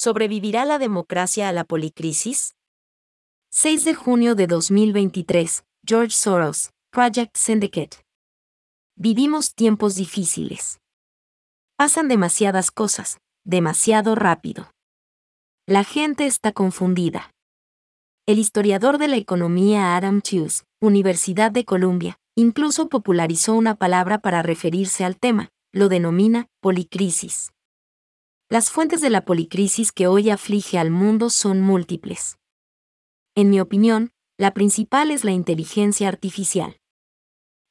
¿Sobrevivirá la democracia a la policrisis? 6 de junio de 2023, George Soros, Project Syndicate. Vivimos tiempos difíciles. Pasan demasiadas cosas, demasiado rápido. La gente está confundida. El historiador de la economía Adam Tooze, Universidad de Columbia, incluso popularizó una palabra para referirse al tema, lo denomina policrisis. Las fuentes de la policrisis que hoy aflige al mundo son múltiples. En mi opinión, la principal es la inteligencia artificial.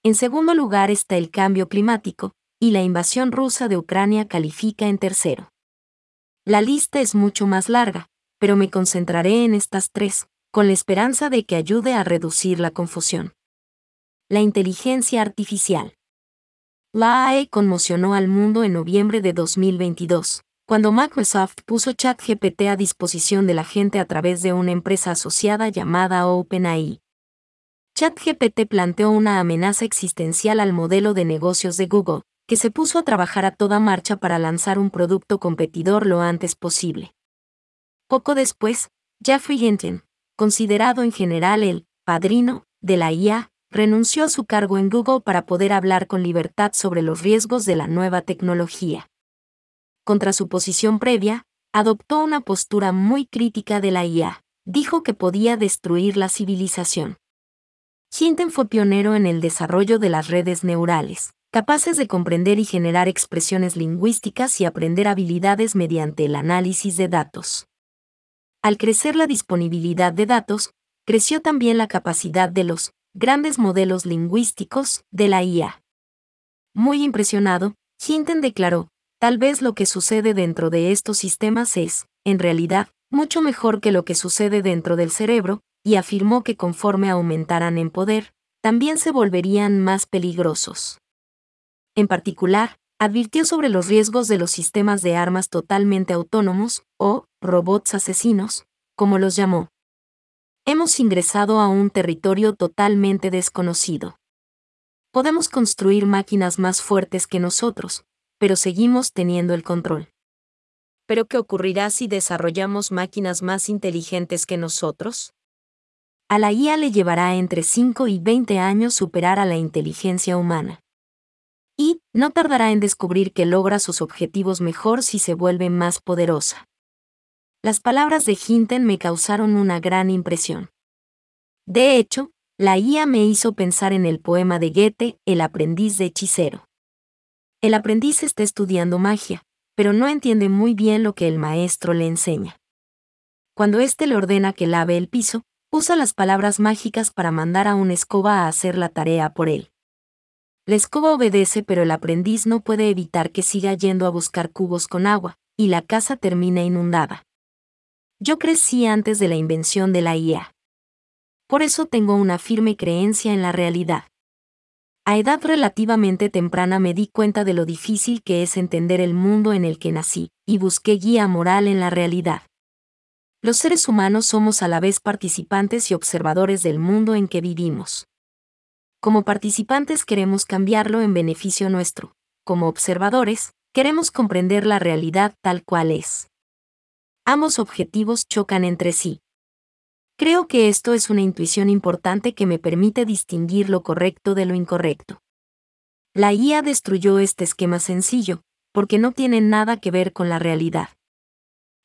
En segundo lugar está el cambio climático, y la invasión rusa de Ucrania califica en tercero. La lista es mucho más larga, pero me concentraré en estas tres, con la esperanza de que ayude a reducir la confusión. La inteligencia artificial. La AE conmocionó al mundo en noviembre de 2022, cuando Microsoft puso ChatGPT a disposición de la gente a través de una empresa asociada llamada OpenAI. ChatGPT planteó una amenaza existencial al modelo de negocios de Google, que se puso a trabajar a toda marcha para lanzar un producto competidor lo antes posible. Poco después, Jeffrey Hinton, considerado en general el padrino de la IA, renunció a su cargo en Google para poder hablar con libertad sobre los riesgos de la nueva tecnología contra su posición previa, adoptó una postura muy crítica de la IA. Dijo que podía destruir la civilización. Hinton fue pionero en el desarrollo de las redes neurales, capaces de comprender y generar expresiones lingüísticas y aprender habilidades mediante el análisis de datos. Al crecer la disponibilidad de datos, creció también la capacidad de los grandes modelos lingüísticos de la IA. Muy impresionado, Hinton declaró, Tal vez lo que sucede dentro de estos sistemas es, en realidad, mucho mejor que lo que sucede dentro del cerebro, y afirmó que conforme aumentaran en poder, también se volverían más peligrosos. En particular, advirtió sobre los riesgos de los sistemas de armas totalmente autónomos, o robots asesinos, como los llamó. Hemos ingresado a un territorio totalmente desconocido. Podemos construir máquinas más fuertes que nosotros, pero seguimos teniendo el control. ¿Pero qué ocurrirá si desarrollamos máquinas más inteligentes que nosotros? A la IA le llevará entre 5 y 20 años superar a la inteligencia humana. Y no tardará en descubrir que logra sus objetivos mejor si se vuelve más poderosa. Las palabras de Hinton me causaron una gran impresión. De hecho, la IA me hizo pensar en el poema de Goethe, El aprendiz de hechicero. El aprendiz está estudiando magia, pero no entiende muy bien lo que el maestro le enseña. Cuando éste le ordena que lave el piso, usa las palabras mágicas para mandar a una escoba a hacer la tarea por él. La escoba obedece pero el aprendiz no puede evitar que siga yendo a buscar cubos con agua, y la casa termina inundada. Yo crecí antes de la invención de la IA. Por eso tengo una firme creencia en la realidad. A edad relativamente temprana me di cuenta de lo difícil que es entender el mundo en el que nací, y busqué guía moral en la realidad. Los seres humanos somos a la vez participantes y observadores del mundo en que vivimos. Como participantes queremos cambiarlo en beneficio nuestro. Como observadores, queremos comprender la realidad tal cual es. Ambos objetivos chocan entre sí. Creo que esto es una intuición importante que me permite distinguir lo correcto de lo incorrecto. La IA destruyó este esquema sencillo, porque no tiene nada que ver con la realidad.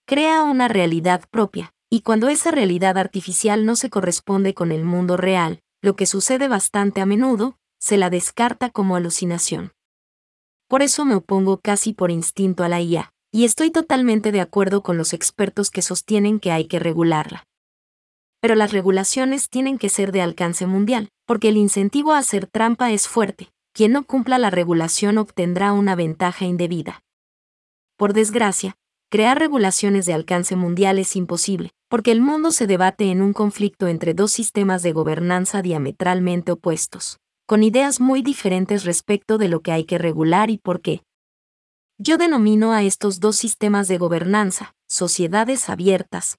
Crea una realidad propia, y cuando esa realidad artificial no se corresponde con el mundo real, lo que sucede bastante a menudo, se la descarta como alucinación. Por eso me opongo casi por instinto a la IA, y estoy totalmente de acuerdo con los expertos que sostienen que hay que regularla pero las regulaciones tienen que ser de alcance mundial, porque el incentivo a hacer trampa es fuerte. Quien no cumpla la regulación obtendrá una ventaja indebida. Por desgracia, crear regulaciones de alcance mundial es imposible, porque el mundo se debate en un conflicto entre dos sistemas de gobernanza diametralmente opuestos, con ideas muy diferentes respecto de lo que hay que regular y por qué. Yo denomino a estos dos sistemas de gobernanza, sociedades abiertas,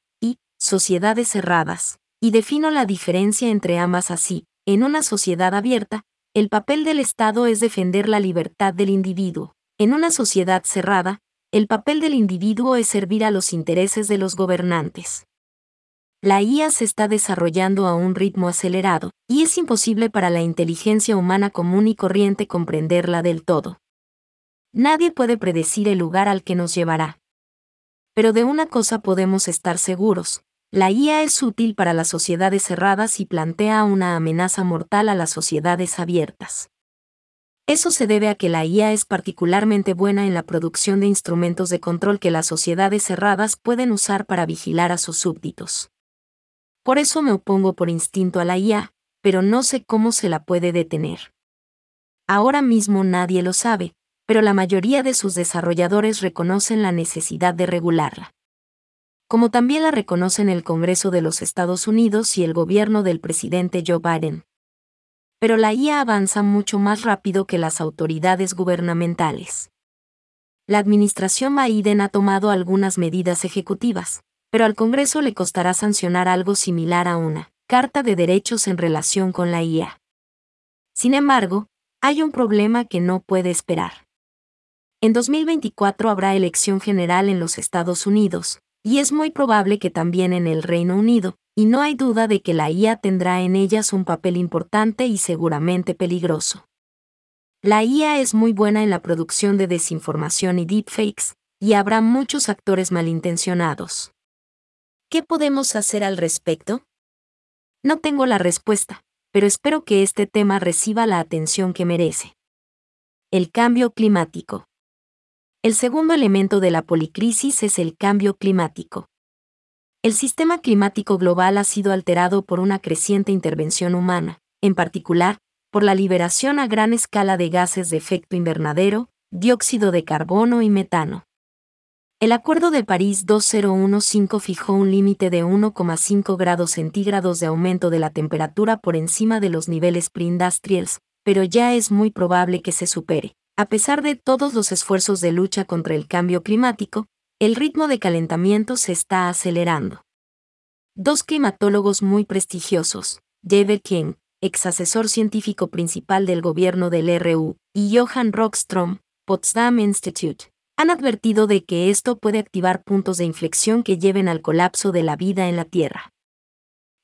sociedades cerradas, y defino la diferencia entre ambas así. En una sociedad abierta, el papel del Estado es defender la libertad del individuo. En una sociedad cerrada, el papel del individuo es servir a los intereses de los gobernantes. La IA se está desarrollando a un ritmo acelerado, y es imposible para la inteligencia humana común y corriente comprenderla del todo. Nadie puede predecir el lugar al que nos llevará. Pero de una cosa podemos estar seguros, la IA es útil para las sociedades cerradas y plantea una amenaza mortal a las sociedades abiertas. Eso se debe a que la IA es particularmente buena en la producción de instrumentos de control que las sociedades cerradas pueden usar para vigilar a sus súbditos. Por eso me opongo por instinto a la IA, pero no sé cómo se la puede detener. Ahora mismo nadie lo sabe, pero la mayoría de sus desarrolladores reconocen la necesidad de regularla. Como también la reconocen el Congreso de los Estados Unidos y el gobierno del presidente Joe Biden pero la IA avanza mucho más rápido que las autoridades gubernamentales. La administración Biden ha tomado algunas medidas ejecutivas, pero al Congreso le costará sancionar algo similar a una Carta de Derechos en relación con la IA. Sin embargo, hay un problema que no puede esperar. En 2024 habrá elección general en los Estados Unidos, y es muy probable que también en el Reino Unido, y no hay duda de que la IA tendrá en ellas un papel importante y seguramente peligroso. La IA es muy buena en la producción de desinformación y deepfakes, y habrá muchos actores malintencionados. ¿Qué podemos hacer al respecto? No tengo la respuesta, pero espero que este tema reciba la atención que merece. El cambio climático. El segundo elemento de la policrisis es el cambio climático. El sistema climático global ha sido alterado por una creciente intervención humana, en particular, por la liberación a gran escala de gases de efecto invernadero, dióxido de carbono y metano. El Acuerdo de París 2015 fijó un límite de 1,5 grados centígrados de aumento de la temperatura por encima de los niveles pre-industrials, pero ya es muy probable que se supere. A pesar de todos los esfuerzos de lucha contra el cambio climático, el ritmo de calentamiento se está acelerando. Dos climatólogos muy prestigiosos, David King, ex asesor científico principal del gobierno del RU, y Johann Rockström, Potsdam Institute, han advertido de que esto puede activar puntos de inflexión que lleven al colapso de la vida en la Tierra.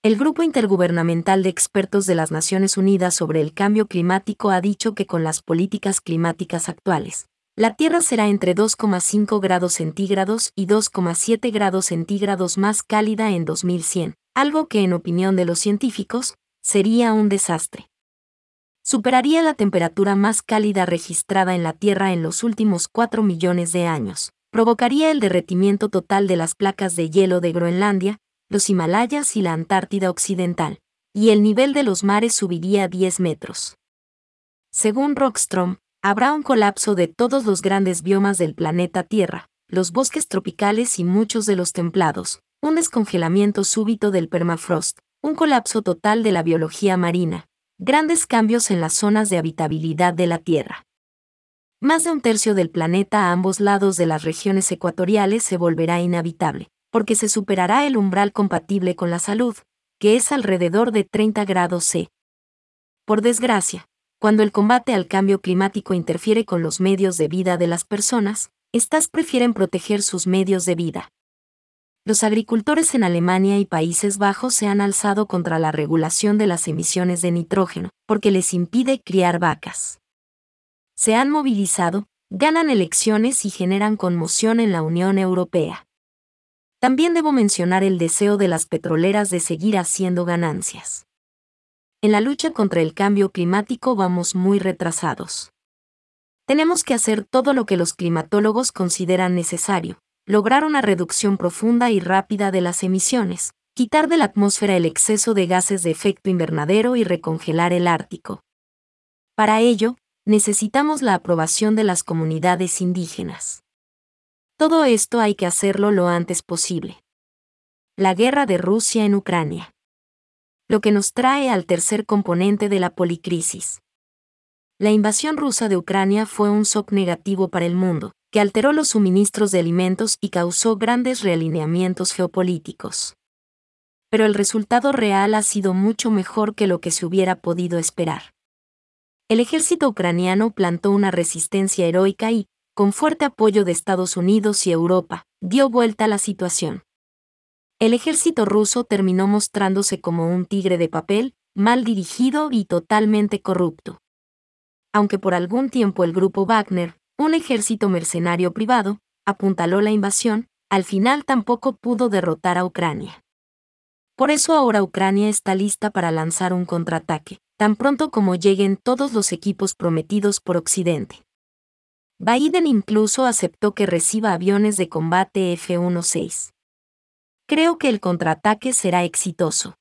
El Grupo Intergubernamental de Expertos de las Naciones Unidas sobre el Cambio Climático ha dicho que con las políticas climáticas actuales, la Tierra será entre 2,5 grados centígrados y 2,7 grados centígrados más cálida en 2100, algo que en opinión de los científicos, sería un desastre. Superaría la temperatura más cálida registrada en la Tierra en los últimos 4 millones de años, provocaría el derretimiento total de las placas de hielo de Groenlandia, los Himalayas y la Antártida Occidental, y el nivel de los mares subiría 10 metros. Según Rockstrom, habrá un colapso de todos los grandes biomas del planeta Tierra, los bosques tropicales y muchos de los templados, un descongelamiento súbito del permafrost, un colapso total de la biología marina, grandes cambios en las zonas de habitabilidad de la Tierra. Más de un tercio del planeta a ambos lados de las regiones ecuatoriales se volverá inhabitable, porque se superará el umbral compatible con la salud, que es alrededor de 30 grados C. Por desgracia, cuando el combate al cambio climático interfiere con los medios de vida de las personas, éstas prefieren proteger sus medios de vida. Los agricultores en Alemania y Países Bajos se han alzado contra la regulación de las emisiones de nitrógeno, porque les impide criar vacas. Se han movilizado, ganan elecciones y generan conmoción en la Unión Europea. También debo mencionar el deseo de las petroleras de seguir haciendo ganancias. En la lucha contra el cambio climático vamos muy retrasados. Tenemos que hacer todo lo que los climatólogos consideran necesario, lograr una reducción profunda y rápida de las emisiones, quitar de la atmósfera el exceso de gases de efecto invernadero y recongelar el Ártico. Para ello, necesitamos la aprobación de las comunidades indígenas. Todo esto hay que hacerlo lo antes posible. La guerra de Rusia en Ucrania lo que nos trae al tercer componente de la policrisis. La invasión rusa de Ucrania fue un shock negativo para el mundo, que alteró los suministros de alimentos y causó grandes realineamientos geopolíticos. Pero el resultado real ha sido mucho mejor que lo que se hubiera podido esperar. El ejército ucraniano plantó una resistencia heroica y, con fuerte apoyo de Estados Unidos y Europa, dio vuelta a la situación. El ejército ruso terminó mostrándose como un tigre de papel, mal dirigido y totalmente corrupto. Aunque por algún tiempo el grupo Wagner, un ejército mercenario privado, apuntaló la invasión, al final tampoco pudo derrotar a Ucrania. Por eso ahora Ucrania está lista para lanzar un contraataque, tan pronto como lleguen todos los equipos prometidos por Occidente. Biden incluso aceptó que reciba aviones de combate F-16. Creo que el contraataque será exitoso.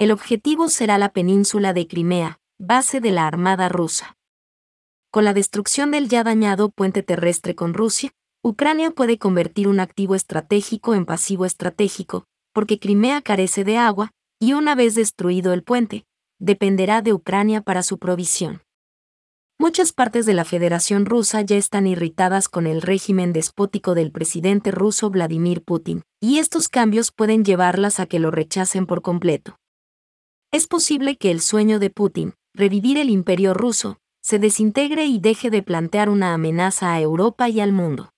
El objetivo será la península de Crimea, base de la Armada rusa. Con la destrucción del ya dañado puente terrestre con Rusia, Ucrania puede convertir un activo estratégico en pasivo estratégico, porque Crimea carece de agua, y una vez destruido el puente, dependerá de Ucrania para su provisión. Muchas partes de la Federación Rusa ya están irritadas con el régimen despótico del presidente ruso Vladimir Putin, y estos cambios pueden llevarlas a que lo rechacen por completo. Es posible que el sueño de Putin, revivir el imperio ruso, se desintegre y deje de plantear una amenaza a Europa y al mundo.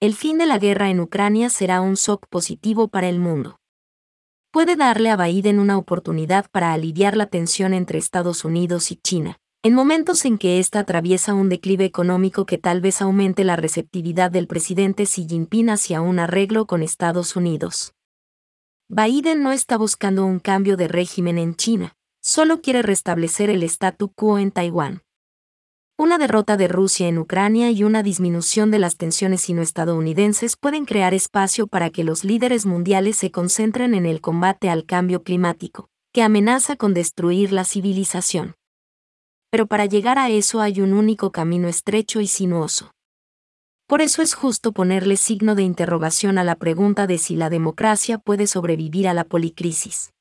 El fin de la guerra en Ucrania será un shock positivo para el mundo. Puede darle a Biden una oportunidad para aliviar la tensión entre Estados Unidos y China, en momentos en que ésta atraviesa un declive económico que tal vez aumente la receptividad del presidente Xi Jinping hacia un arreglo con Estados Unidos. Biden no está buscando un cambio de régimen en China, solo quiere restablecer el statu quo en Taiwán. Una derrota de Rusia en Ucrania y una disminución de las tensiones sino-estadounidenses pueden crear espacio para que los líderes mundiales se concentren en el combate al cambio climático, que amenaza con destruir la civilización pero para llegar a eso hay un único camino estrecho y sinuoso. Por eso es justo ponerle signo de interrogación a la pregunta de si la democracia puede sobrevivir a la policrisis.